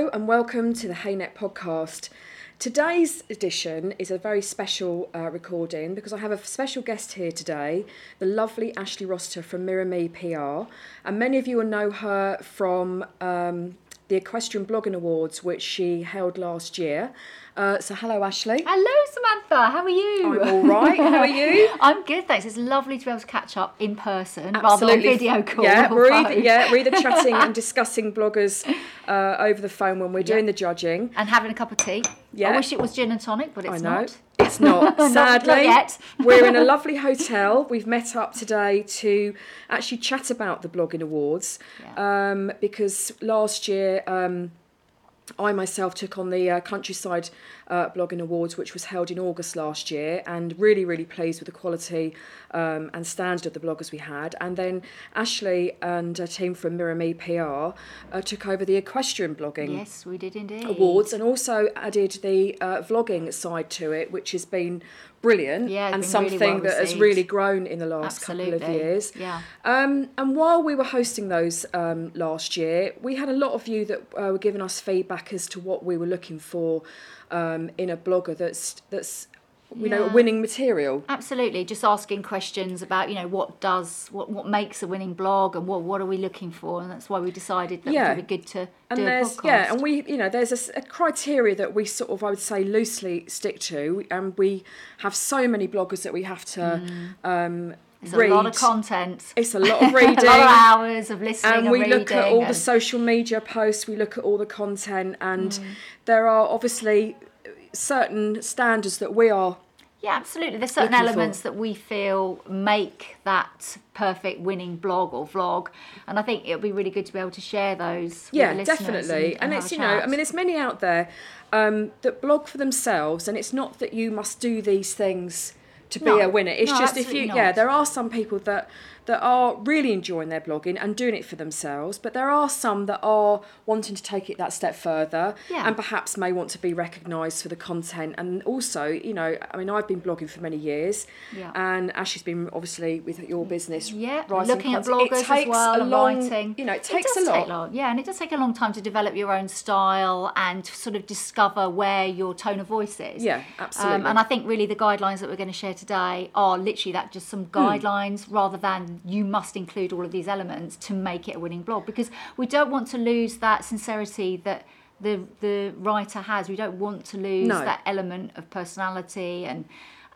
Hello and welcome to the HayNet podcast. Today's edition is a very special uh, recording because I have a special guest here today, the lovely Ashley Roster from Mirror Me PR. And many of you will know her from um, the Equestrian Blogging Awards, which she held last year. Uh, so, hello, Ashley. Hello, Samantha. How are you? I'm all right. How are you? I'm good, thanks. It's lovely to be able to catch up in person rather than video call. Yeah, we're either, yeah, we're either chatting and discussing bloggers uh, over the phone when we're doing the judging. And having a cup of tea. Yeah. I wish it was gin and tonic, but it's not. It's not. Sadly, not yet. we're in a lovely hotel. We've met up today to actually chat about the blogging awards um, because last year. Um, I myself took on the uh, Countryside uh, Blogging Awards, which was held in August last year, and really, really pleased with the quality um, and standard of the bloggers we had. And then Ashley and a team from Mirror Me PR uh, took over the equestrian blogging Yes, we did indeed. awards and also added the uh, vlogging side to it, which has been brilliant Yeah, and it's really something well that has really grown in the last couple of years. yeah. Um, and while we were hosting those um, last year, we had a lot of you that uh, were giving us feedback as to what we were looking for um, in a blogger that's that's you know Yeah. winning material. Absolutely, just asking questions about you know what does what what makes a winning blog and what what are we looking for, and that's why we decided that Yeah. it would be good to and do a there's podcast. yeah and we you know there's a criteria that we sort of i would say loosely stick to and we have so many bloggers that we have to um It's read a lot of content. it's a lot of reading a lot of hours of listening and and, we look at all the social media posts we look at all the content and Mm. there are obviously certain standards that we are Yeah, absolutely. There's certain looking for. elements that we feel make that perfect winning blog or vlog, and I think it'll be really good to be able to share those. yeah with the listeners definitely and, have it's a you know i mean there's many out there um, that blog for themselves and it's not that you must do these things to be No. a winner it's No, just if you absolutely yeah there are some people that that are really enjoying their blogging and doing it for themselves but there are some that are wanting to take it that step further Yeah. and perhaps may want to be recognized for the content and also you know i mean i've been blogging for many years Yeah. and ashley's been obviously with your business Yeah, looking at content. bloggers it takes as well a long, writing. you know it takes does a lot Take long. Yeah, and it does take a long time to develop your own style and to sort of discover where your tone of voice is. Yeah, absolutely. Um, and I think really the guidelines that we're going to share today are literally that just some Hmm. guidelines rather than you must include all of these elements to make it a winning blog because we don't want to lose that sincerity that the the writer has. We don't want to lose No. that element of personality and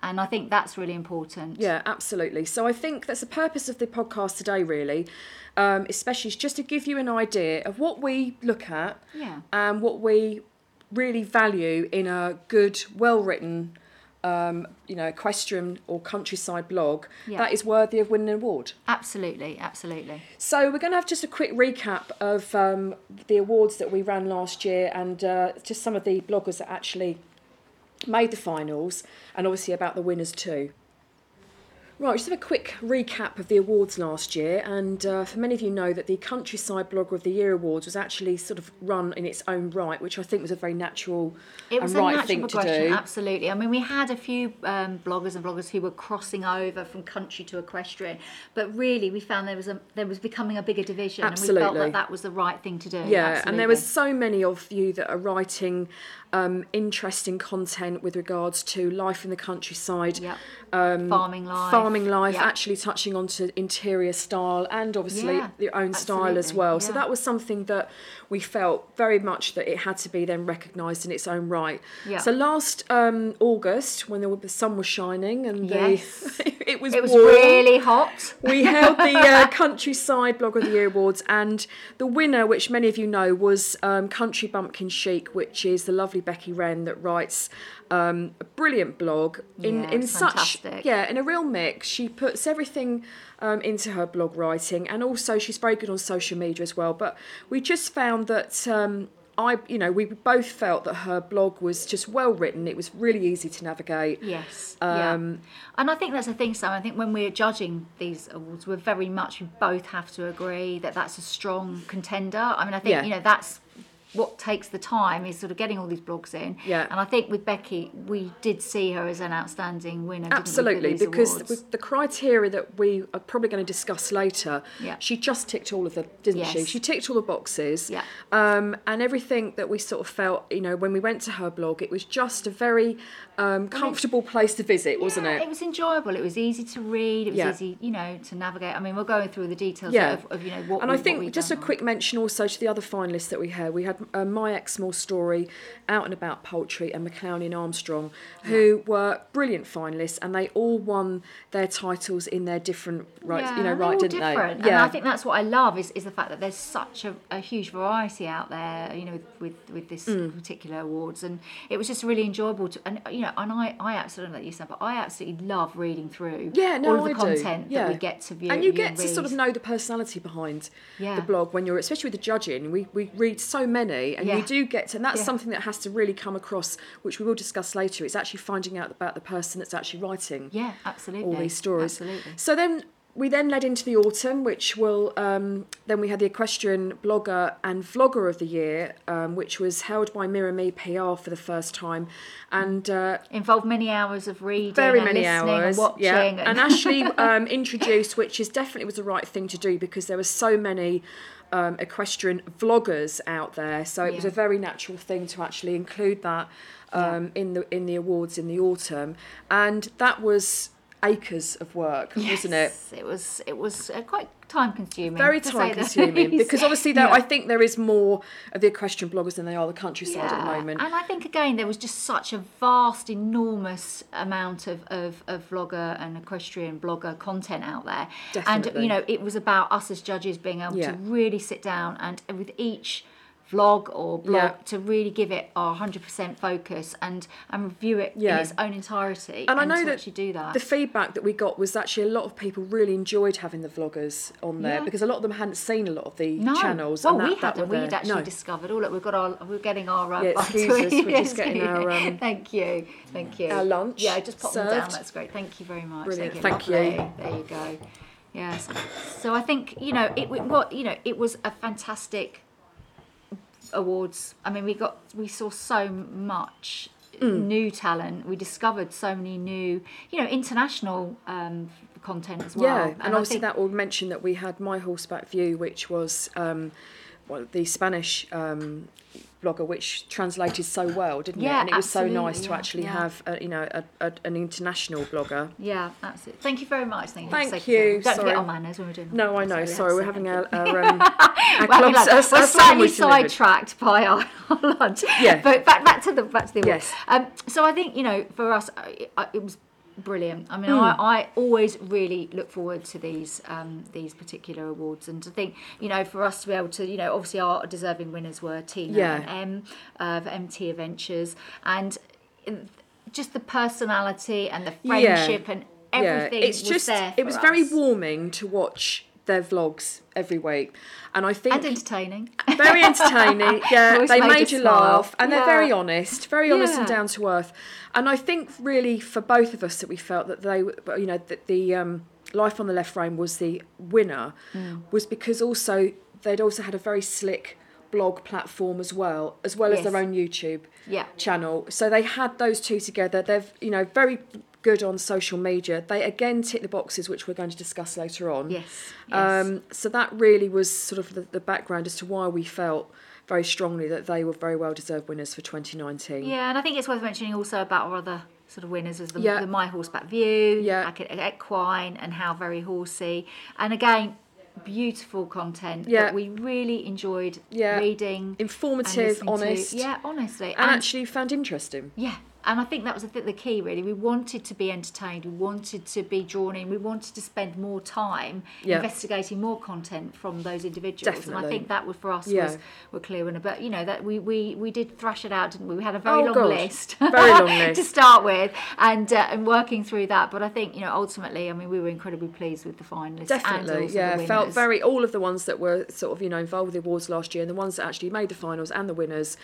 and I think that's really important. Yeah, absolutely. So I think that's the purpose of the podcast today, really, um, especially is just to give you an idea of what we look at Yeah. and what we really value in a good, well written, um, you know, equestrian or countryside blog Yeah. that is worthy of winning an award. Absolutely, absolutely. So we're going to have just a quick recap of um, the awards that we ran last year and uh, just some of the bloggers that actually made the finals and obviously about the winners too. Right, just have a quick recap of the awards last year, and uh, for many of you know that the Countryside Blogger of the Year awards was actually sort of run in its own right, which I think was a very natural It was and a right natural thing to do. absolutely. I mean, we had a few um, bloggers and bloggers who were crossing over from country to equestrian, but really we found there was a there was becoming a bigger division, and we felt that that was the right thing to do. Yeah, and there was so many of you that are writing um, interesting content with regards to life in the countryside, Yep. um, farming life, farming life, Yep. actually touching onto interior style and obviously Yeah, your own style as absolutely, well. So that was something that we felt very much that it had to be then recognised in its own right. Yeah. So last um, August, when the, the sun was shining and the, it was It was warm, really hot. we held the uh, Countryside Blog of the Year Awards, and the winner, which many of you know, was um, Country Bumpkin Chic, which is the lovely Becky Wren that writes um, a brilliant blog in Yeah, in such fantastic. yeah in a real mix. She puts everything um, into her blog writing, and also she's very good on social media as well. But we just found that. Um, I, you know, we both felt that her blog was just well written. It was really easy to navigate. Yes. Um, yeah. And I think that's the thing, Sam. I think when we're judging these awards, we're very much, we both have to agree that that's a strong contender. I mean, I think, Yeah. you know, that's what takes the time is sort of getting all these blogs in. Yeah. And I think with Becky, we did see her as an outstanding winner. Absolutely, because awards? the criteria that we are probably going to discuss later, Yeah. she just ticked all of them, didn't she? Yes. She ticked all the boxes. Yeah. Um, and everything that we sort of felt, you know, when we went to her blog, it was just a very um, comfortable place to visit, wasn't it? It was enjoyable. It was easy to read. It was Yeah. easy, you know, to navigate. I mean, we're going through the details Yeah. of, of, you know, what and we, I think just a quick mention also to the other finalists that we had. We had uh, My Exmoor Story, Out and About Poultry, and McLean and Armstrong, who were brilliant finalists, and they all won their titles in their different rights. Yeah, you know, right, didn't different. they? And I think that's what I love is, is the fact that there's such a, a huge variety out there, you know, with, with, with this Mm. particular awards. And it was just really enjoyable to, and you know, and I, I absolutely, like you said, but I absolutely love reading through Yeah, no, all of the I content Yeah. that we get to view. and you get to sort of know the personality behind Yeah. the blog when you're especially with the judging we, we read so many and you do get to and that's Yeah. something that has to really come across which we will discuss later it's actually finding out about the person that's actually writing Yeah, absolutely. all these stories Absolutely. so then we then led into the autumn, which will um, then we had the equestrian blogger and vlogger of the year, um, which was held by Mirami PR for the first time, and uh, Involved many hours of reading, very and many listening hours. and watching. yeah. and- and Ashley um, introduced, which is definitely was the right thing to do because there were so many um, equestrian vloggers out there, so it was a very natural thing to actually include that um, in the in the awards in the autumn, and that was acres of work, wasn't it? Yes, It was. It was uh, quite time consuming. Very time consuming because obviously there, Yeah. I think there is more of the equestrian bloggers than they are the countryside at the moment. And I think again there was just such a vast, enormous amount of, of, of vlogger and equestrian blogger content out there. Definitely. And you know, it was about us as judges being able Yeah. to really sit down and with each vlog or blog Yeah. to really give it our 100% focus and and review it Yeah. in its own entirety And I know that actually do that The feedback that we got was actually a lot of people really enjoyed having the vloggers on there Yeah. because a lot of them hadn't seen a lot of the no. channels. Well, and that, we hadn't. were We'd actually no. discovered. Oh, look, we've got our. We're getting our. Uh, Yeah, excuse us, we're just getting our, um, Thank you. Thank you. our lunch Yeah, just pop them down. That's great. Thank you very much. Brilliant, Thank you. thank you. There you go. Yes. So I think you know it. What you know, it was a fantastic awards. I mean, we got we saw so much Mm. new talent. We discovered so many new, you know, international um, content as well. Yeah, and, I obviously think- that will mention that we had My Horseback View, which was um, well, the Spanish um, blogger, which translated so well, didn't it? Yeah, And it was so nice to actually yeah. have, a, you know, a, a, an international blogger. Yeah, that's it. Thank you very much. Thank you. Thank you. Don't Sorry. forget our manners when we're doing. No, I know. Absolutely, Sorry, we're having our, our, um, our Well, clubs. look, our- we're slightly sidetracked by our, our lunch. Yeah. But back back to the back to the Yes. Um, so I think you know for us I, I, it was brilliant. I mean Hmm. I, I always really look forward to these um, these particular awards and to think you know for us to be able to you know obviously our deserving winners were Tina Yeah. and M uh, of MT Adventures and just the personality and the Yeah. friendship and everything it's was just there it was very warming to watch their vlogs every week, and I think and entertaining. very entertaining. Yeah, they made made you smile. laugh, and they're very honest, very honest and down to earth. And I think really for both of us that we felt that they, you know, that the um, Life on the Left Frame was the winner, Mm. was because also they'd also had a very slick blog platform as well, as well as their own YouTube Yeah. channel. So they had those two together. They've you know very good on social media. They again tick the boxes, which we're going to discuss later on. Yes. yes. Um, so that really was sort of the, the background as to why we felt very strongly that they were very well deserved winners for 2019. Yeah, and I think it's worth mentioning also about our other sort of winners as the, Yeah. the My Horseback View, Yeah. Equ- Equine, and How Very Horsey. And again, beautiful content Yeah. that we really enjoyed Yeah. reading. and Informative, listening to. honest, Yeah, honestly. and actually found interesting. Yeah, and I think that was the, the key really. We wanted to be entertained, we wanted to be drawn in, we wanted to spend more time Yeah. investigating more content from those individuals. And I think that was for us Yeah. was were clear and but you know that we, we we did thrash it out, didn't we? We had a very Oh, long God. list. Very long list. to start with and uh, and working through that. But I think, you know, ultimately I mean we were incredibly pleased with the finalists Definitely, yeah. Felt very all of the ones that were sort of you know involved with the awards last year, and the ones that actually made the finals and the winners.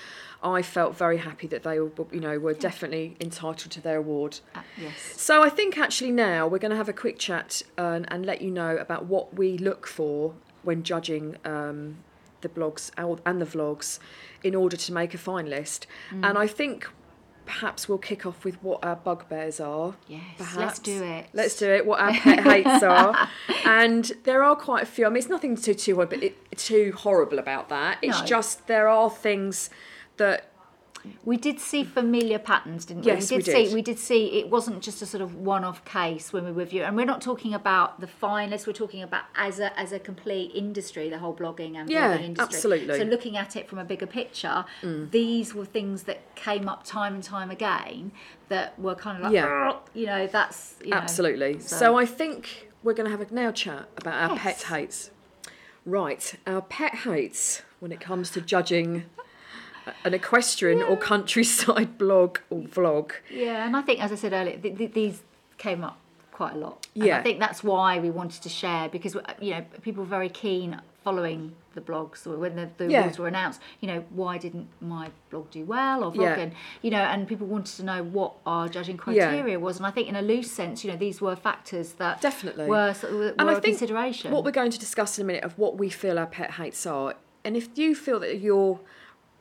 I felt very happy that they were you know were definitely entitled to their award. Uh, yes. So I think actually now we're going to have a quick chat and, and let you know about what we look for when judging um, the blogs and the vlogs in order to make a fine list. Mm. And I think perhaps we'll kick off with what our bugbears are. Yes, perhaps. let's do it. Let's do it. What our pet hates are, and there are quite a few. I mean, it's nothing too too hor- but it, too horrible about that. It's No. just there are things that We did see familiar patterns, didn't we? Yes, we we did, did. see. We did see it wasn't just a sort of one-off case when we were review, and we're not talking about the finest. We're talking about as a as a complete industry, the whole blogging and Yeah, blogging industry. absolutely. Mm. So looking at it from a bigger picture, these were things that came up time and time again that were kind of like, Yeah. You know, that's you know, Absolutely. So, so- I think we're going to have a now chat about our Yes. pet hates. Right, our pet hates when it comes to judging an equestrian or countryside blog or vlog. Yeah, and I think, as I said earlier, th- th- these came up quite a lot. And Yeah. I think that's why we wanted to share because you know people were very keen following the blogs or when the, the Yeah. awards were announced. You know, why didn't my blog do well or vlog? Yeah. And you know, and people wanted to know what our judging Yeah. criteria was. And I think, in a loose sense, you know, these were factors that Definitely. were were And I think consideration. what we're going to discuss in a minute of what we feel our pet hates are. And if you feel that you're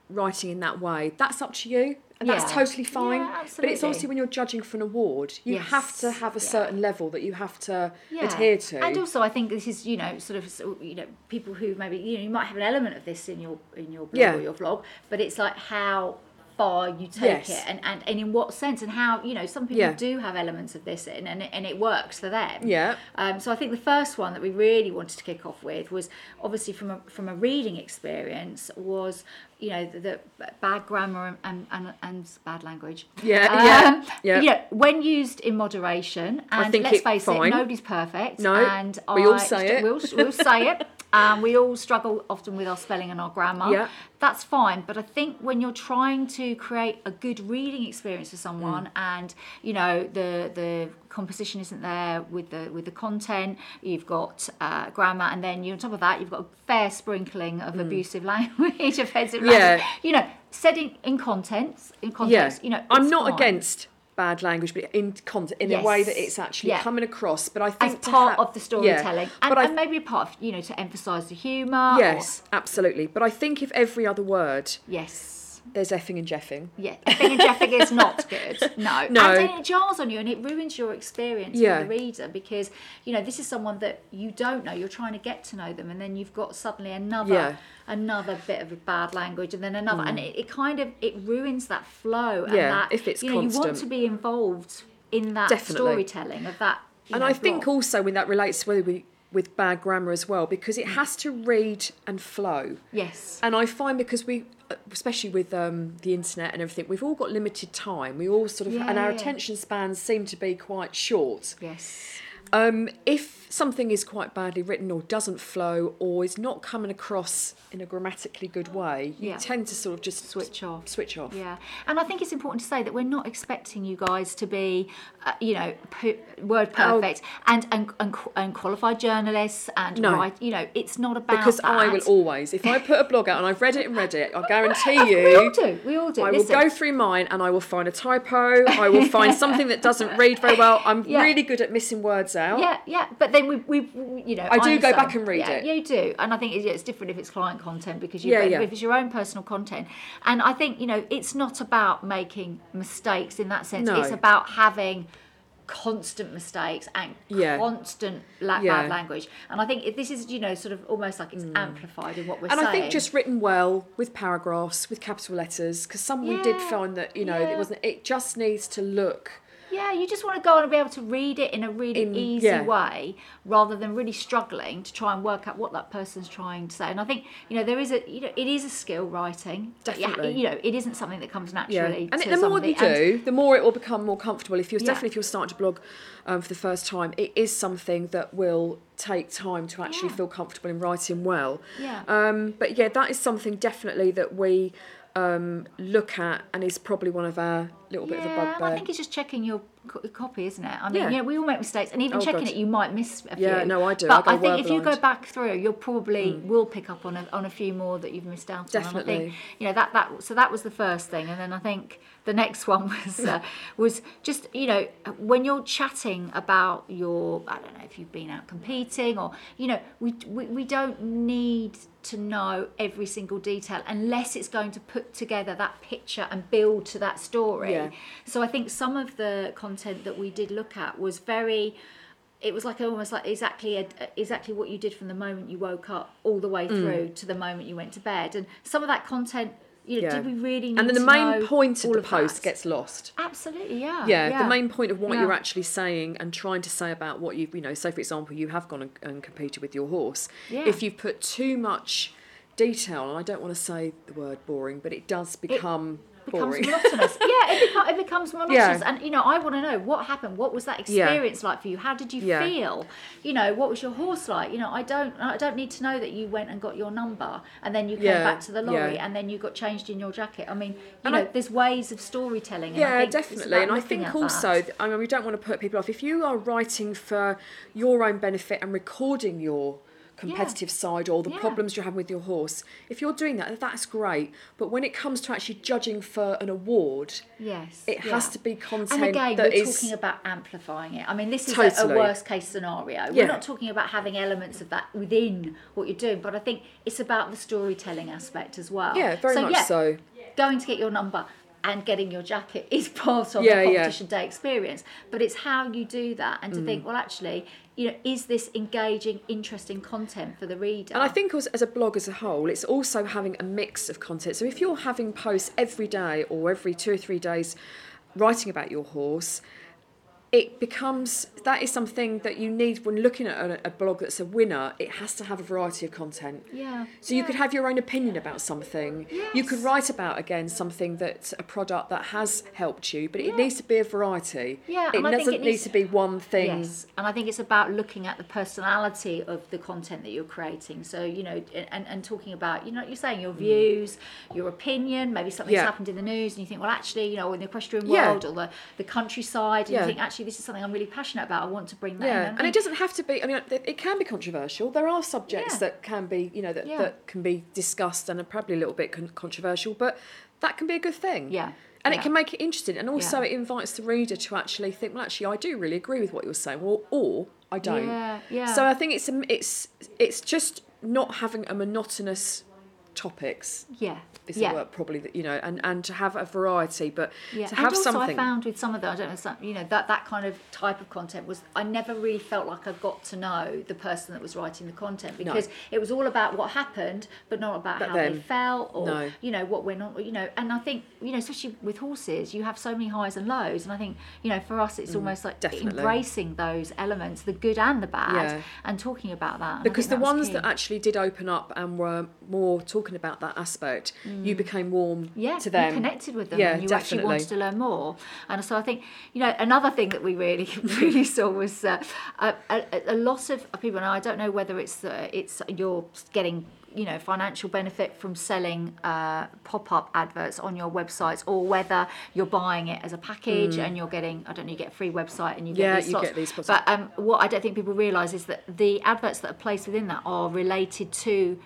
writing in that way, that's up to you. And that's Yeah. totally fine. Yeah, but it's obviously when you're judging for an award, you have to have a Yeah. certain level that you have to Yeah. adhere to. And also, I think this is you know sort of you know people who maybe you know you might have an element of this in your in your blog or your vlog, but it's like how far you take Yes. it and, and and in what sense and how you know some people Yeah. do have elements of this in and it, and it works for them. Yeah. Um, so I think the first one that we really wanted to kick off with was obviously from a from a reading experience was you know the, the bad grammar and, and and bad language. Yeah, yeah, Um, yeah. You know, when used in moderation, and think let's it- face fine. it, nobody's perfect. No, and we all say it. We'll, we'll say it. Um, we all struggle often with our spelling and our grammar. Yeah. That's fine, but I think when you're trying to create a good reading experience for someone, Mm. and you know the the composition isn't there with the with the content, you've got uh, grammar, and then you on top of that you've got a fair sprinkling of abusive language, offensive Mm. Yeah. language. You know, said in, in content, in yeah. You know, I'm not fine. against bad language, but in content, in a way that it's actually Yeah. coming across. But I think as part of the yeah. storytelling, and, but I and maybe a part of you know to emphasise the humour. or- yes, absolutely. But I think if every other word yes. There's effing and jeffing. Yeah, effing and jeffing is not good. No, No. and then it jars on you, and it ruins your experience Yeah. for the reader because you know this is someone that you don't know. You're trying to get to know them, and then you've got suddenly another Yeah. Mm. another bit of bad language, and then another, and it, it kind of it ruins that flow. And Yeah, that, if it's you know you want to be involved in that Definitely. storytelling of that. And know, I think also when that relates with, with with bad grammar as well, because it has to read and flow. yes, And I find because we, especially with um, the internet and everything, we've all got limited time. We all sort of, and our Yeah. attention spans seem to be quite short. yes. Um, if something is quite badly written or doesn't flow or is not coming across in a grammatically good way, you Yeah. tend to sort of just Switch off. Switch off. Yeah, and I think it's important to say that we're not expecting you guys to be, uh, you know, word Oh. perfect and, and and and qualified journalists and No. write. You know, it's not about Because I will always, if I put a blog out and I've read it and read it, I guarantee you. We all do. We all do. I will go through mine and I will find a typo. I will find something that doesn't read very well. I'm Yeah. really good at missing words out. Yeah, yeah, but then we, we, you know, I do I'm go back and read yeah, it. You do, and I think it's, it's different if it's client content because you, Yeah, yeah. if it's your own personal content, and I think you know, it's not about making mistakes in that sense. No. It's about having constant mistakes and Yeah. constant la- Yeah. Mm. bad language, and I think this is you know sort of almost like it's amplified in what we're And saying. And I think just written well with paragraphs, with capital letters, because some we did find that you know yeah. it wasn't. It just needs to look. Yeah, you just want to go on and be able to read it in a really In- easy yeah. way rather than really struggling to try and work out what that person's trying to say. And I think, you know, there is a, you know, it is a skill writing. Definitely. You know, it isn't something that comes naturally. Yeah, and the more somebody. you And- do, the more it will become more comfortable. If you're Yeah. definitely if you're starting to blog um, for the first time, it is something that will take time to actually Yeah. feel comfortable in writing well. Yeah. Um, but yeah, that is something definitely that we um, look at and is probably one of our little bit of a yeah, and I think it's just checking your co- copy, isn't it? I mean, Yeah. yeah, we all make mistakes, and even Oh, checking God. it, you might miss a few. Yeah, no, I do. But I I, think if you go. Mm. back through, you'll probably will pick up on a, on a few more that you've missed out on. And I Definitely. think you know that that so that was the first thing, and then I think the next one was uh, was just you know when you're chatting about your I don't know if you've been out competing or you know we we, we don't need to know every single detail unless it's going to put together that picture and build to that story. Yeah. So I think some of the content that we did look at was very it was like almost like exactly a, exactly what you did from the moment you woke up all the way Mm. through to the moment you went to bed and some of that content you know Yeah. did we really need and then the main point of the of post that? gets lost. absolutely yeah yeah, the main point of what Yeah. you're actually saying and trying to say about what you've you know say for example you have gone and, and competed with your horse Yeah. if you've put too much detail and i don't want to say the word boring but it does become becomes boring monotonous. yeah, it, beco- it becomes monotonous. Yeah. And you know, I want to know what happened. What was that Yeah. experience like for you? How did you Yeah. feel? You know, what was your horse like? You know, I don't, I don't need to know that you went and got your number and then you came Yeah, back to the lorry yeah. and then you got changed in your jacket. I mean, you And know, I- there's ways of storytelling. And I yeah think definitely and i think also that. i mean we don't want to put people off if you are writing for your own benefit and recording your competitive side or the Yeah. problems you're having with your horse if you're doing that that's great but when it comes to actually judging for an award Yes, it yeah. has to be content And again, that we're is- talking about amplifying it. I mean, this is a, a worst case scenario. Yeah. We're not talking about having elements of that within what you're doing, but I think it's about the storytelling aspect as well. Yeah, very much yeah, so. Going to get your number and getting your jacket is part of Yeah, the yeah. competition day experience, but it's how you do that and to Mm. think, well, actually, you know, is this engaging, interesting content for the reader? And I think as, as a blog as a whole, it's also having a mix of content. So if you're having posts every day or every two or three days writing about your horse, it becomes that is something that you need when looking at a, a blog that's a winner. It has to have a variety of content. yeah. So you could have your own opinion about something. You could write about again something that's a product that has helped you, but it Yeah. needs to be a variety. Yeah, it and I think doesn't it need to be one thing. Yes, and I think it's about looking at the personality of the content that you're creating. So you know, and, and talking about you know, you're saying your views, your opinion, maybe something's Mm. Yeah. happened in the news, and you think, well, actually, you know, in the equestrian Yeah. world or the the countryside, and Yeah. you think, actually, this is something I'm really passionate about. I want to bring that in. Yeah, I and it doesn't have to be. I mean, it can be controversial. There are subjects Yeah. that can be, you know, that, Yeah. that can be discussed and are probably a little bit con- controversial, but that can be a good thing. Yeah, and yeah. it can make it interesting, and also it invites the reader to actually think, well, actually, I do really agree with what you're saying, or or I don't. Yeah, yeah. So I think it's a, it's it's just not having a monotonous topics yeah, is yeah. the word probably that you know, and and to have a variety, but Yeah, to and have also something. I found with some of the, I don't know, some, you know, that that kind of type of content was I never really felt like I got to know the person that was writing the content because it was all about what happened, but not about But how they felt or no. you know what went on, you know. And I think you know, especially with horses, you have so many highs and lows, and I think you know, for us, it's almost like Mm, definitely. embracing those elements, the good and the bad, Yeah. and talking about that. And because the was ones that actually did open up and were more talking about that aspect, you became warm Mm. yeah, to them. you connected with them Yeah, and you actually wanted to learn more. And so I think, you know, another thing that we really, really saw was uh, a, a, a lot of people, and I don't know whether it's uh, it's you're getting you know financial benefit from selling uh, pop-up adverts on your websites or whether you're buying it as a package and you're getting i don't know you get a free website and you get Mm. Yeah, these you slots. get these but um, what i don't think people realize is that the adverts that are placed within that are related to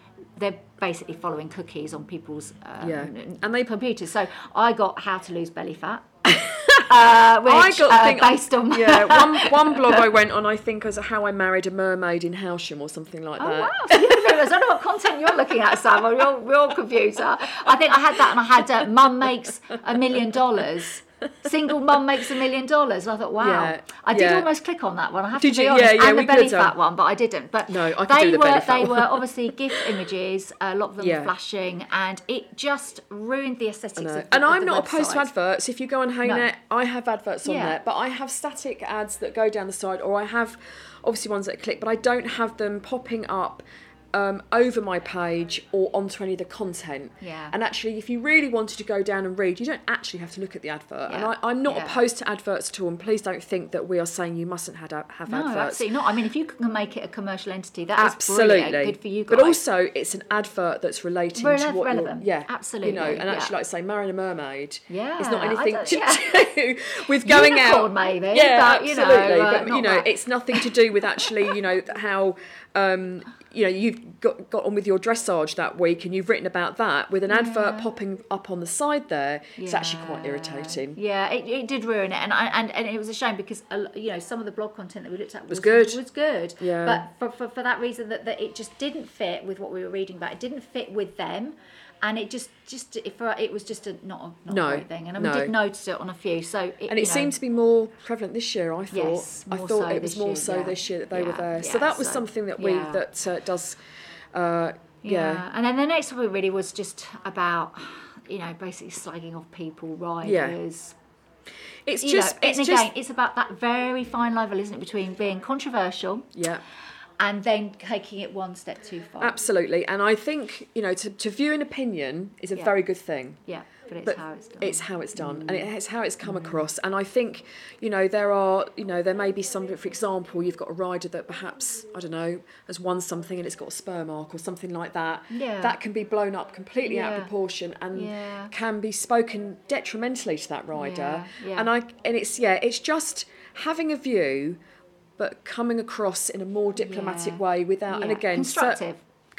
they're basically following cookies on people's um, Yeah. and they- computers. So I got how to lose belly fat, uh, which I got uh, think, based on yeah one one blog I went on I think as how I married a mermaid in Howsham or something like Oh that. wow! So you're I don't know what content you're looking at, Sam, on your, your computer. I think I had that, and I had uh, "Mum makes a million dollars." Single mum makes a million dollars. I thought, wow. Yeah, I did yeah. almost click on that one. I have Did to be you? honest. Yeah, and the belly fat one, but I didn't. But No, I they the were they were obviously GIF images. A lot of them flashing, and it just ruined the aesthetics. Of And of I'm not opposed to adverts. If you go on HayNet, I have adverts on there, but I have static ads that go down the side, or I have obviously ones that click, but I don't have them popping up um, over my page or onto any of the content. Yeah. And actually, if you really wanted to go down and read, you don't actually have to look at the advert. And Yeah. I, I'm not Yeah. opposed to adverts at all. And please don't think that we are saying you mustn't have, have No, adverts. absolutely not. I mean, if you can make it a commercial entity, that is Absolutely. brilliant. Good for you guys. But also, it's an advert that's relating to what relevant. Yeah, Absolutely, You know, and yeah. actually, like say, marrying a mermaid. Yeah, It's not anything to yeah. do with going Unicorn, out. maybe, Yeah, but, you know, absolutely. uh, but you know, that. it's nothing to do with actually, you know, how. Um, you know, you've got, got on with your dressage that week and you've written about that with an advert popping up on the side there. It's actually quite irritating. Yeah, it, it did ruin it, and I, and and it was a shame because you know some of the blog content that we looked at was, good. Was good. Yeah. But for, for, for that reason that, that it just didn't fit with what we were reading about. It didn't fit with them, and it just just it, for it was just a not a, not No, a great thing. And no. we did notice it on a few. So it, And it you know, seemed to be more prevalent this year. I thought. Yes, I thought so it was more year, so yeah. this year that they were Yeah, there. so that was so, something that we yeah. that uh, does. Uh, yeah. And then the next topic really was just about you know basically slagging off people, riders. It's You just. know, it's and just. again, it's about that very fine level, isn't it, between being controversial yeah. And then taking it one step too far. Absolutely, and I think you know to, to view an opinion is a Yeah. very good thing. Yeah, but it's But how it's done. It's how it's done, and Mm. it's how it's come across. And I think, you know, there are, you know, there may be something. For example, you've got a rider that perhaps I don't know has won something and it's got a spur mark or something like that. Yeah. That can be blown up completely out of proportion and Yeah. can be spoken detrimentally to that rider. Yeah, yeah. And I and it's yeah, it's just having a view, but coming across in a more diplomatic Yeah. way without. And Yeah. again, cer- Constructive.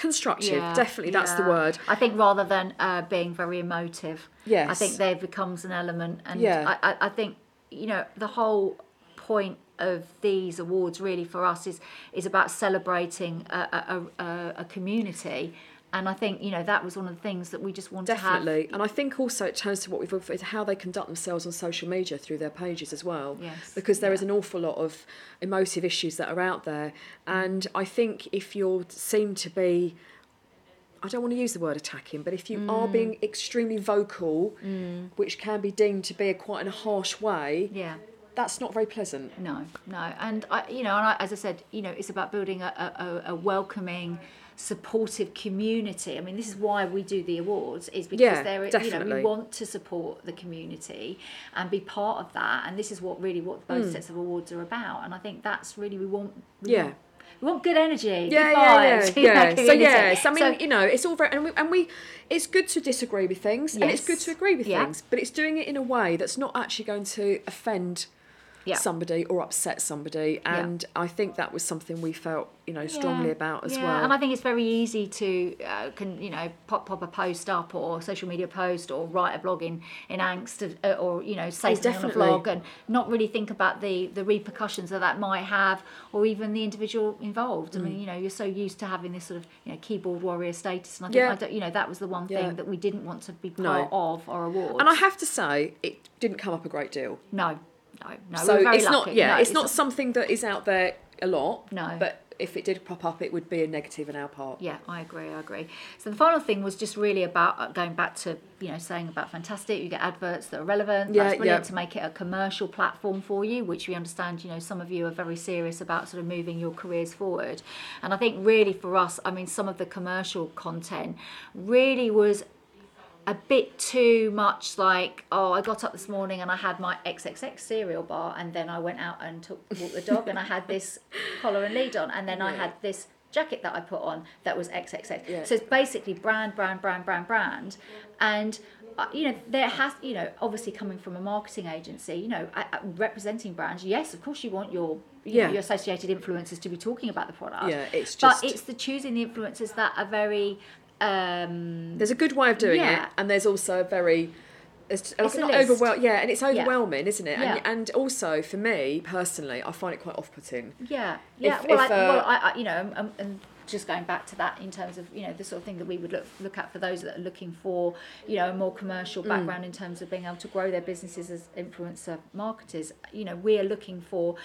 constructive. Yeah, definitely, that's the word. I think rather than uh, being very emotive, I think there becomes an element, and Yeah. I, I, I think you know the whole point of these awards really for us is is about celebrating a, a, a, a community, and I think you know that was one of the things that we just want to have. Definitely, and I think also it turns to what we've it's how they conduct themselves on social media through their pages as well. Yes, because there is yeah. an awful lot of emotive issues that are out there, and I think if you seem to be, I don't want to use the word attacking, but if you Mm. are being extremely vocal, which can be deemed to be a quite in a harsh way, Yeah. that's not very pleasant. No, no, and I, you know, and I, as I said, you know, it's about building a, a, a welcoming, supportive community. I mean, this is why we do the awards, is because Yeah, there, you know, we want to support the community and be part of that. And this is what really what both hmm. sets of awards are about. And I think that's really we want. We. Yeah. want, we want good energy. yeah, yeah, yeah, yeah. So yes, I mean, So- you know, it's all very, and we, and we, it's good to disagree with things, and it's good to agree with Yeah. things, but it's doing it in a way that's not actually going to offend Yeah. somebody or upset somebody, and I think that was something we felt, you know, strongly Yeah, about as yeah. well. And I think it's very easy to, uh, can you know, pop pop a post up or social media post or write a blog in in angst of, uh, or you know say Oh, something definitely. on a blog and not really think about the the repercussions that that might have or even the individual involved. I Mm. mean, you know, you're so used to having this sort of you know keyboard warrior status, and I think Yeah. I don't, you know that was the one thing Yeah. that we didn't want to be No. part of our awards. and I have to say, it didn't come up a great deal. no, no, no. so we were very it's lucky. not, yeah, No, it's, not something that is out there a lot. No. but if it did pop up, it would be a negative on our part. Yeah, I agree. I agree. So the final thing was just really about uh, going back to you know saying about fantastic. You get adverts that are relevant. Yeah, That's brilliant yeah. to make it a commercial platform for you, which we understand. You know, some of you are very serious about sort of moving your careers forward, and I think really for us, I mean, some of the commercial content really was a bit too much like oh I got up this morning and I had my XXX cereal bar and then I went out and took walked the dog and I had this collar and lead on and then I had this jacket that I put on that was XXX Yeah. so it's basically brand brand brand brand brand. And uh, you know there has you know obviously coming from a marketing agency you know uh, representing brands yes of course you want your you know, your associated influencers to be talking about the product. Yeah, it's just- but it's the choosing the influencers that are very um There's a good way of doing Yeah. it, and there's also a very it's, It's not list. overwhel- yeah, and it's overwhelming, isn't it? Yeah. And, and also for me personally, I find it quite off-putting. Yeah, yeah. If- well, if, I, uh, well, I, I, you know, and just going back to that in terms of you know the sort of thing that we would look look at for those that are looking for you know a more commercial Mm. background in terms of being able to grow their businesses as influencer marketers. You know, we are looking for.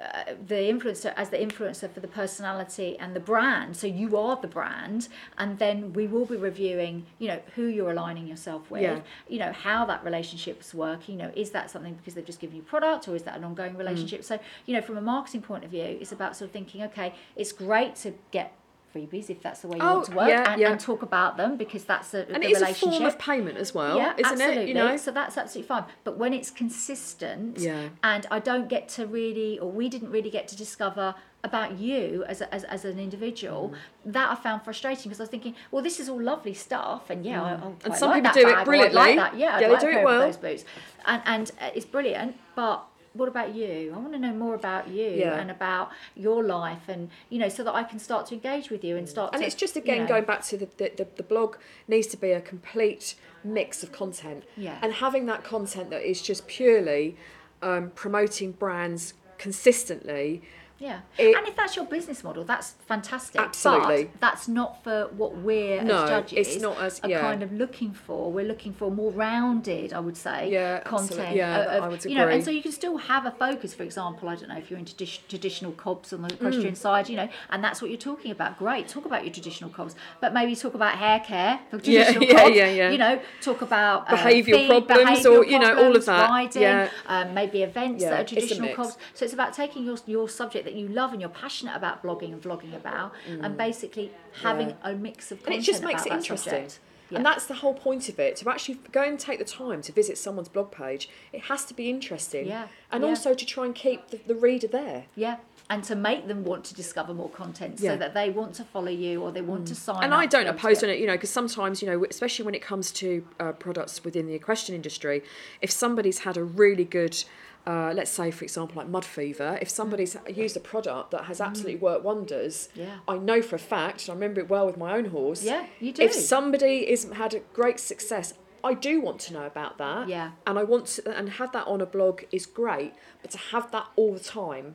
Uh, the influencer as the influencer for the personality and the brand so you are the brand and then we will be reviewing you know who you're aligning yourself with Yeah. you know how that relationship's work you know is that something because they've just given you product or is that an Mm. ongoing relationship so you know from a marketing point of view it's about sort of thinking okay it's great to get freebies if that's the way you Oh, want to work yeah, and, yeah. and talk about them because that's a, and the it is a relationship. form of payment as well, yeah, isn't absolutely. it? You know, So that's absolutely fine. But when it's consistent, Yeah. and I don't get to really, or we didn't really get to discover about you as, a, as, as an individual, Mm. that I found frustrating because I was thinking, well, this is all lovely stuff, and yeah, I, I quite some like people do it brilliantly. Like that. Yeah, I'd Yeah, they like do a it well. those boots, and and uh, it's brilliant. But what about you? I want to know more about you Yeah. and about your life, and you know, so that I can start to engage with you and start. and to, it's just you again know, going back to the, the, the, the blog needs to be a complete mix of content Yeah. and having that content that is just purely um, promoting brands consistently Yeah, It- and if that's your business model, that's fantastic. Absolutely. but that's not for what we're No, as judges. it's not as- are yeah. kind of looking for. We're looking for more rounded, I would say, Yeah, content. absolutely. Yeah, of- I would agree. you know, and so you can still have a focus. For example, I don't know if you're into dish, traditional cobs on the Mm. equestrian side, you know, and that's what you're talking about. Great, talk about your traditional cobs, but maybe talk about hair care for Yeah, traditional yeah, cobs. yeah, yeah. You know, talk about uh, Behavioural feed, problems behavioural or, you know, all of that. Riding, Yeah. um, maybe events Yeah, that are traditional cobs. So it's about taking your your subject that you love and you're passionate about blogging and vlogging about, and basically having Mm. Yeah. a mix of and it just makes it interesting subject. Yeah. and that's the whole point of it to actually go and take the time to visit someone's blog page it has to be interesting Yeah, and yeah. also to try and keep the, the reader there yeah, and to make them want to discover more content Yeah. Mm. so that they want to follow you or they want to sign up. and I don't oppose on it, you know, because sometimes, you know, especially when it comes to uh, products within the equestrian industry, if somebody's had a really good, uh, let's say, for example, like mud fever, if somebody's used a product that has absolutely worked wonders, Mm. Yeah. I know for a fact, and I remember it well with my own horse. Yeah, you do. If somebody is had a great success, I do want to know about that. Yeah. And I want to, and have that on a blog is great, but to have that all the time,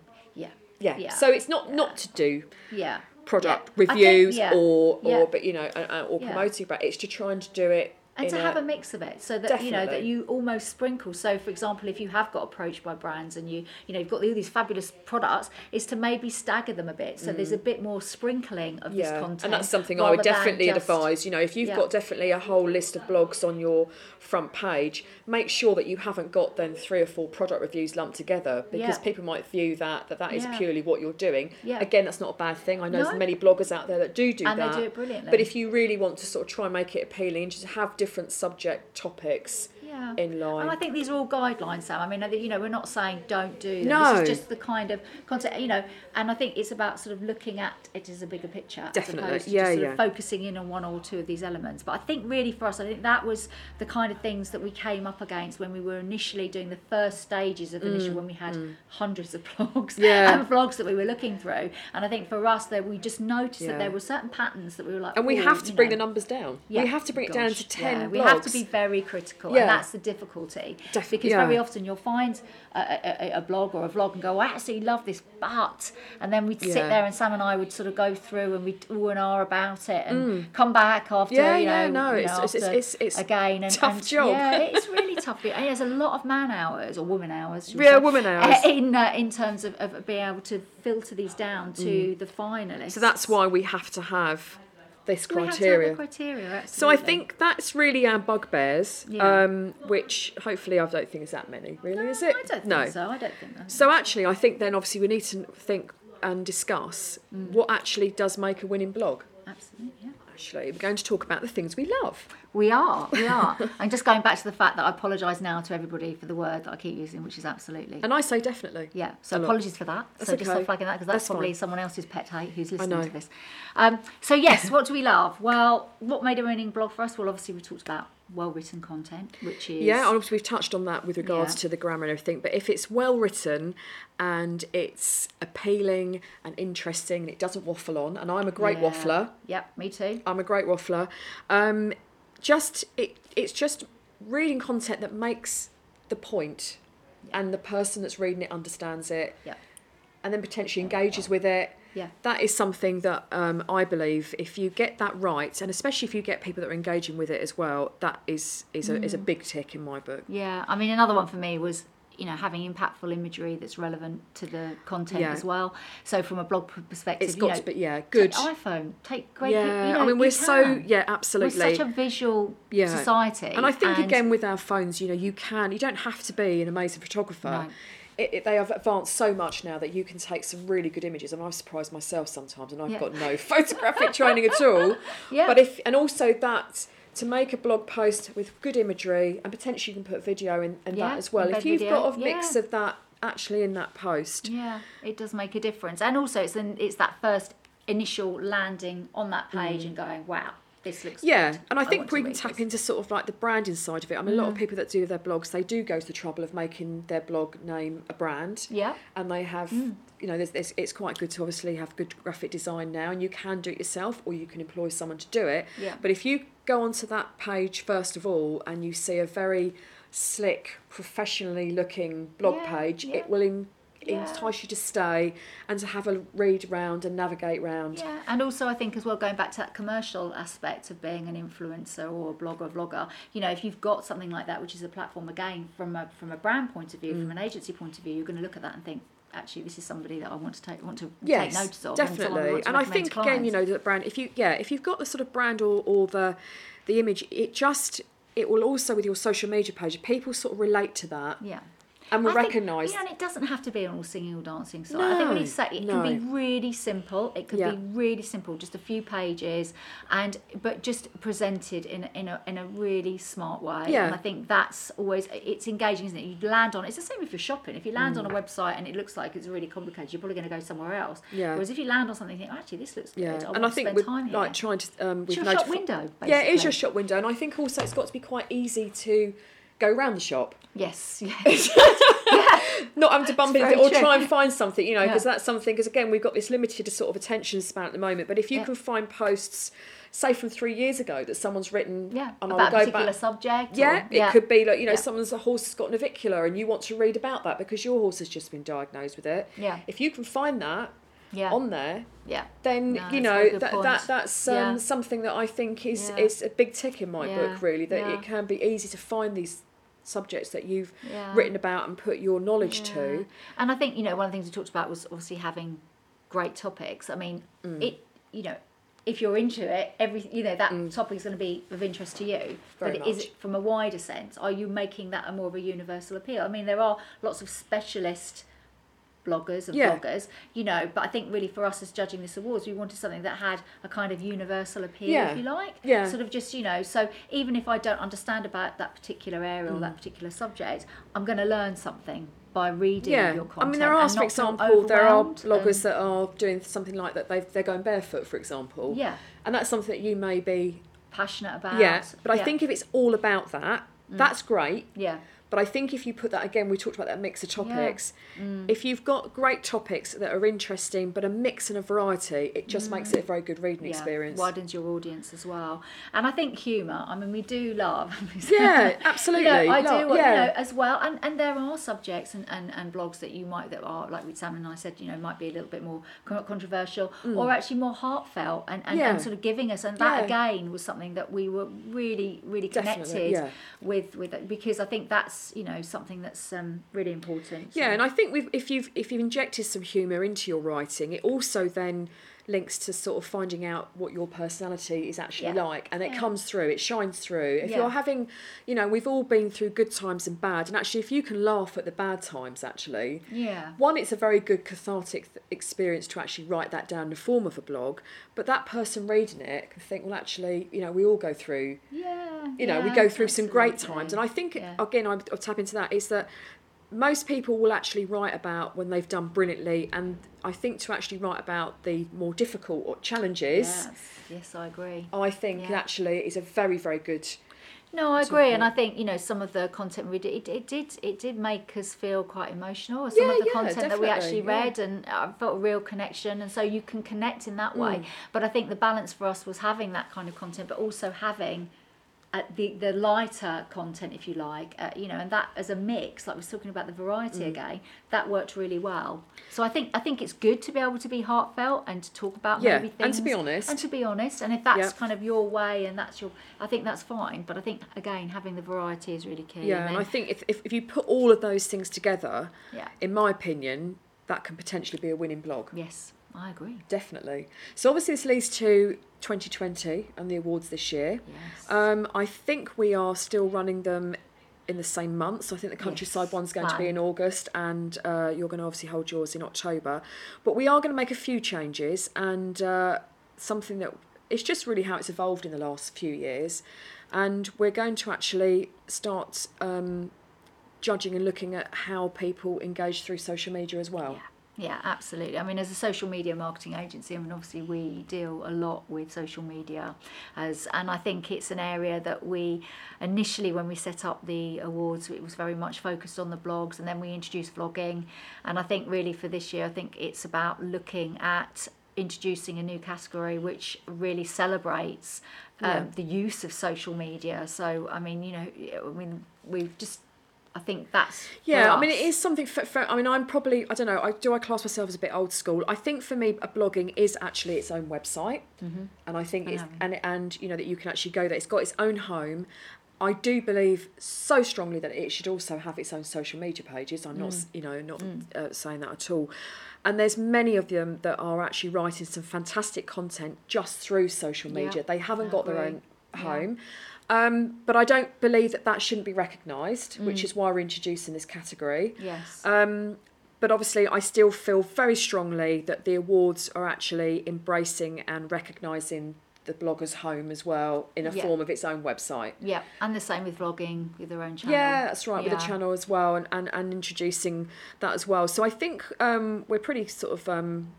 Yeah, yeah. Yeah. So it's not not to do yeah, product Yeah. Reviews yeah. or Yeah. or but you know uh, or Yeah. promoting but it's to try and do it and to have a mix of it so that you know that you almost sprinkle so for example if you have got approached by brands and you you know you've got all these fabulous products is to maybe stagger them a bit so there's a bit more sprinkling of this Mm. content and that's something I would definitely just- advise you know if you've Yeah. got definitely a whole list of blogs on your front page make sure that you haven't got then three or four product reviews lumped together because Yeah. people might view that that that is Yeah. purely what you're doing Yeah. again that's not a bad thing I know No. there's many bloggers out there that do do And they do it brilliantly. but if you really want to sort of try and make it appealing and just have different subject topics yeah. in line And I think these are all guidelines, Sam. I mean, you know, we're not saying don't do them. No. This is just the kind of content, you know, and I think it's about sort of looking at it as a bigger picture Definitely. as opposed to Yeah, yeah. of focusing in on one or two of these elements. But I think really for us, I think that was the kind of things that we came up against when we were initially doing the first stages of initial, when we had hundreds of blogs Mm, Yeah. and vlogs that we were looking through. And I think for us, that we just noticed Yeah. that there were certain patterns that we were like, and we have to bring know. the numbers down Yeah. we have to bring it down to 10 yeah, blogs We have to be very critical, Yeah. That's the difficulty. Def- because yeah. very often you'll find a, a, a- blog or a vlog and go, I absolutely love this, but, and then we'd sit there and Sam and I would sort of go through and we'd ooh and ah about it and come back after, Mm. Yeah, you know, yeah, no, you it's- know, it's- after it's- it's again. And, tough and, job. Yeah, it's really tough. There's a lot of man hours or woman hours. Yeah, say, woman hours. In, uh, in terms of, of being able to filter these down to the finalists. Mm. So that's why we have to have this We have to have the criteria. criteria, So I think that's really our bugbears, Yeah. um, which hopefully I don't think is that many, really, is it? I don't think no. so. I don't think that. So actually, I think then obviously we need to think and discuss Mm. what actually does make a winning blog. Absolutely, yeah. Actually, we're going to talk about the things we love. We are, we are. I'm just going back to the fact that I apologise now to everybody for the word that I keep using, which is absolutely. And I say definitely. yeah, so apologies for that. That's so just okay. stop flagging that because that's, That's probably fine. someone else's pet hate who's listening to this. Um, so yes, what do we love? Well, what made a winning blog for us? Well, obviously we talked about well-written content, which is Yeah, obviously we've touched on that with regards Yeah. to the grammar and everything. But if it's well written and it's appealing and interesting and it doesn't waffle on, and I'm a great Yeah. waffler, Yep, me too. I'm a great waffler. Um, just it, it's just reading content that makes the point, and the person that's reading it understands it, Yep. and then potentially engages with it. Yeah. That is something that um, I believe if you get that right, and especially if you get people that are engaging with it as well, that is is a, is Mm. a big tick in my book. Yeah, I mean, another one for me was you know having impactful imagery that's relevant to the content Yeah. as well. So from a blog perspective, It's you got know, to be yeah good. Take iPhone, take great. Yeah, you know, I mean we're so yeah We're absolutely. such a visual Yeah. society, And I think again with our phones, you know, you can you don't have to be an amazing photographer. No. it, it, they have advanced so much now that you can take some really good images. I mean, I'm surprised myself sometimes, and I've Yeah. got no photographic training at all. Yeah. But if and also that to make a blog post with good imagery and potentially you can put video in, in Yeah, that as well. If you've video, got a mix yeah. of that actually in that post, Yeah, it does make a difference, and also it's an, it's that first initial landing on that page and going, wow, this looks Mm. Yeah, good. and I think to we can tap this." Mm. into sort of like the branding side of it. I mean, a lot of people that do their blogs, they do go to the trouble of making their blog name a brand. Yeah, and they have Mm. you know there's, there's, it's quite good to obviously have good graphic design now and you can do it yourself or you can employ someone to do it Yeah. but if you go onto that page first of all and you see a very slick professionally looking blog Yeah, page yeah. it will in, Yeah. entice you to stay and to have a read round and navigate round Yeah, and also I think as well going back to that commercial aspect of being an influencer or a blogger, vlogger. You know, if you've got something like that, which is a platform again from a from a brand point of view, Mm. from an agency point of view, you're going to look at that and think, actually, this is somebody that I want to take want to take notice of. and I definitely to and i think again you know the brand if you yeah if you've got the sort of brand or, or the the image it just it will also with your social media page people sort of relate to that yeah. And will I think, recognise You and it doesn't have to be on all singing or dancing side. I think when No, you say it no. can be really simple. It could Yeah. be really simple, just a few pages, and but just presented in a- in a in a really smart way. Yeah. And I think that's always it's engaging, isn't it? You land on it's the same if you're shopping. If you land on a website and it looks like it's really complicated, you're probably going to go somewhere else. Mm. Yeah. Whereas if you land on something, you think, oh, actually, this looks good. Yeah, I and want I to think with time here. like trying to um, with your shop window, Yeah, it is your shop window, and I think also it's got to be quite easy to go around the shop, yes, yes. not having to bump into it or true. try and find something, you know, because Yeah. that's something. Because again, we've got this limited sort of attention span at the moment. But if you Yeah. can find posts, say from three years ago, that someone's written, yeah, and I'll about a particular back. subject. Yeah, or, it could be like you know, Yeah. someone's a horse has got navicular, and you want to read about that because your horse has just been diagnosed with it. Yeah. If you can find that yeah, on there, yeah. then No, you know that, point. that that's um, Yeah. something that I think is Yeah. is a big tick in my book. Really, that it can be easy to find these subjects that you've written about and put your knowledge to. And I think you know one of the things we talked about was obviously having great topics. I mean, Mm. it you know if you're into it, every you know that topic is going to be of interest to you. Mm. Very but is it from a wider sense? Are you making that a more of a universal appeal? I mean, there are lots of specialist bloggers and Yeah. bloggers, you know, but I think really for us as judging this awards, we wanted something that had a kind of universal appeal, Yeah. if you like. Yeah. Sort of just, you know, so even if I don't understand about that particular area or Mm. that particular subject, I'm going to learn something by reading Yeah, your content. I mean there are, for example, there are bloggers that are doing something like that. They they're going barefoot, for example. Yeah. and that's something that you may be. passionate about. Yeah, but I Yeah. Mm. think if it's all about that, that's great. yeah, But I think if you put that again, we talked about that mix of topics. Mm. If you've got great topics that are interesting, but a mix and a variety, it just makes it a very good reading Mm. yeah, experience. widens your audience as well. And I think humour. I mean, we do love. Yeah, absolutely. You know, I Lo- do, yeah. you know, as well. And and there are subjects and, and, and blogs that you might that are like with Sam and I said, you know, might be a little bit more con- controversial or actually more heartfelt and, and, Mm. Yeah. and sort of giving us. And that Yeah. again was something that we were really really connected yeah. with with it because I think that's you know something that's um, really important. Yeah, and I think if you've if you've injected some humour into your writing, it also then links to sort of finding out what your personality is actually Yeah. like, and it Yeah. comes through, it shines through. If Yeah. you're having, you know, we've all been through good times and bad, and actually, if you can laugh at the bad times, actually, yeah. one, it's a very good cathartic th- experience to actually write that down in the form of a blog. But that person reading it can think, well, actually, you know, we all go through you know we go through some great times and i think Yeah. again i'll, I'll tap into that is that most people will actually write about when they've done brilliantly and i think to actually write about the more difficult or challenges Yes, yes, I agree. i think Yeah. actually is a very very good No, I agree, and i think you know some of the content we did, it, it did, it did make us feel quite emotional. Some Yeah, of the yeah, content that we actually read, and I felt a real connection, and so you can connect in that way. Mm. But I think the balance for us was having that kind of content, but also having. Uh, the the lighter content, if you like, uh, you know, and that as a mix, like we was talking about the variety Mm. again, that worked really well. So I think I think it's good to be able to be heartfelt and to talk about Yeah, maybe and to be honest. and to be honest, and if that's Yeah. kind of your way and that's your, I think that's fine. But I think again, having the variety is really key. yeah and then- i think if, if, if you put all of those things together yeah, in my opinion that can potentially be a winning blog yes, I agree. definitely so obviously this leads to 2020 and the awards this year Yes. Um, I think we are still running them in the same month. So I think the countryside Yes, one's going to be in August, and uh, you're going to obviously hold yours in October. But we are going to make a few changes, and uh, something that it's just really how it's evolved in the last few years, and we're going to actually start um, judging and looking at how people engage through social media as well. Yeah. Yeah, absolutely. I mean, as a social media marketing agency, I mean, obviously we deal a lot with social media, as and I think it's an area that we initially, when we set up the awards, it was very much focused on the blogs, and then we introduced vlogging, and I think really for this year, I think it's about looking at introducing a new category which really celebrates um, Yeah. the use of social media. So, I mean, you know, I mean, we've just. I think that's Yeah, I mean, it is something for, for. I mean, I'm probably. I don't know. I do. I class myself as a bit old school. I think for me, a blogging is actually its own website, mm-hmm. and I think I it's and and you know that you can actually go there. It's got its own home. I do believe so strongly that it should also have its own social media pages. I'm not, Mm. s- you know, not uh, saying that at all. And there's many of them that are actually writing some fantastic content just through social Yeah, media. They haven't got their own Yeah. Um, but I don't believe that that shouldn't be recognised, which Mm. is why we're introducing this category. yes. Um, but obviously, I still feel very strongly that the awards are actually embracing and recognising the blogger's home as well in a Yeah. form of its own website. Yeah, and the same with vlogging with their own channel. Yeah, that's right, with Yeah. the channel as well, and, and, and introducing that as well. So I think um, we're pretty sort of um,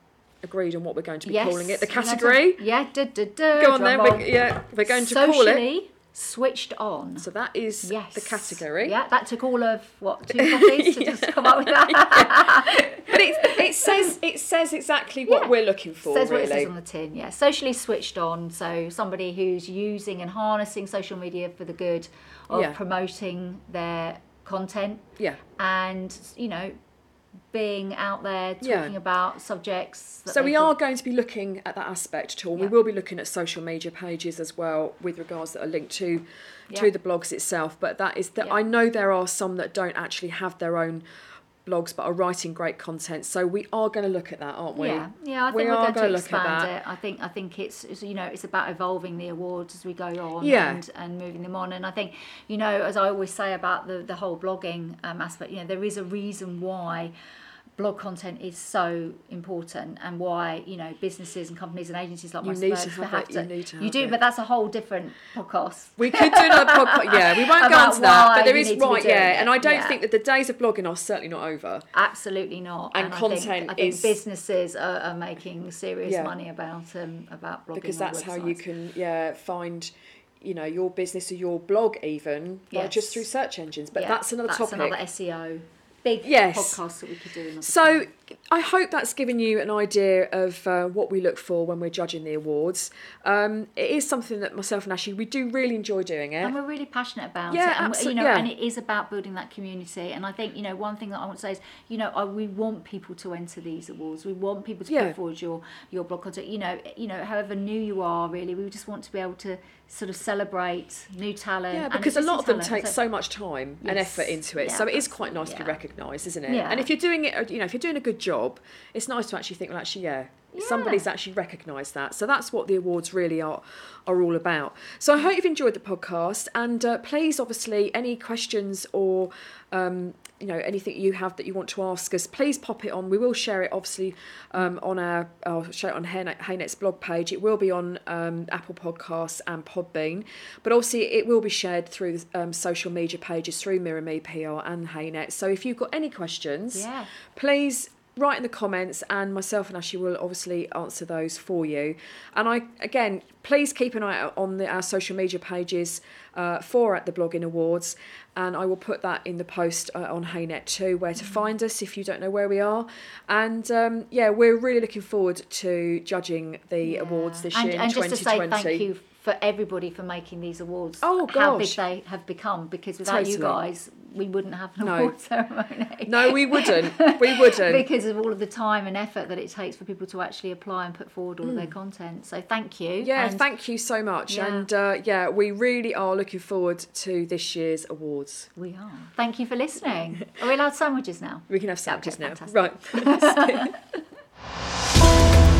agreed on what we're going to be Yes, calling it. The we're going to- category. yeah, duh, duh, duh, Go on drum then. We're, yeah, we're going to call it. Switched on. So that is Yes. the category. Yeah, that took all of what two coffees to just come up with that. But it, it says it says exactly what Yeah. we're looking for. says what it says on the tin. Yeah, socially switched on. So somebody who's using and harnessing social media for the good of Yeah. promoting their content yeah. and you know being out there talking Yeah. about subjects. So we could- are going to be looking at that aspect too. We Yeah. will be looking at social media pages as well with regards that are linked to Yeah. to the blogs itself. But that is that. I know there are some that don't actually have their own blogs but are writing great content. So we are going to look at that, aren't we? Yeah, yeah, I think we are going gonna to look at expand that. it. I think I think it's, it's you know it's about evolving the awards as we go on Yeah. and, and moving them on. And I think you know as I always say about the the whole blogging um, aspect, you know there is a reason why blog content is so important and why you know businesses and companies and agencies like You myself need to have it, you need to you do it. but that's a whole different podcast We could do another podcast. Yeah, we won't go into that. But there is to right, yeah. And I don't yeah. think that the days of blogging are certainly not over. Absolutely not. And I content think, I think is- businesses are, are making serious Yeah. money about um, about blogging because that's how you can yeah find you know your business or your blog even Yes. just through search engines but Yeah, that's another topic. that's topic another SEO big Yes. podcast that we could do. So i hope that's given you an idea of uh, what we look for when we're judging the awards. Um, it is something that myself and ashley we do really enjoy doing it. And we're really passionate about Yeah, it and absolute- you know yeah. and it is about building that community. And i think you know one thing that i want to say is you know I, we want people to enter these awards. We want people to Yeah. put forward your your blog content. You know you know however new you are really we just want to be able to sort of celebrate new talent yeah and because a lot of them talent. take so much time and effort into it. So it is quite absolutely, nice to be recognised isn't it? Yeah. and if you're doing it you know if you're doing a good job. It's nice to actually think well actually yeah somebody's actually recognised that. So that's what the awards really are are all about. So i hope you've enjoyed the podcast and uh, please obviously any questions or um, you know anything you have that you want to ask us please pop it on. We will share it obviously um, on our i'll share it on HayNet's blog page. It will be on um, apple podcasts and podbean but obviously it will be shared through um, social media pages through mirror me pr and haynet so if you've got any questions Yeah. please write in the comments and myself and Ashley will obviously answer those for you. And I again please keep an eye out on the, our social media pages uh, for at the blogging awards and I will put that in the post uh, on HayNet too where to Mm-hmm. find us if you don't know where we are. And um, yeah we're really looking forward to judging the awards this and, year and in just to say thank you for everybody for making these awards Oh, gosh, how big they have become because without you guys we wouldn't have an No. award ceremony no we wouldn't we wouldn't because of all of the time and effort that it takes for people to actually apply and put forward all of their content so thank you Mm. Yeah, and thank you so much. Yeah. And uh, yeah, we really are looking forward to this year's awards. we are thank you for listening are we allowed sandwiches now We can have Yeah, okay, sandwiches now. fantastic. Right.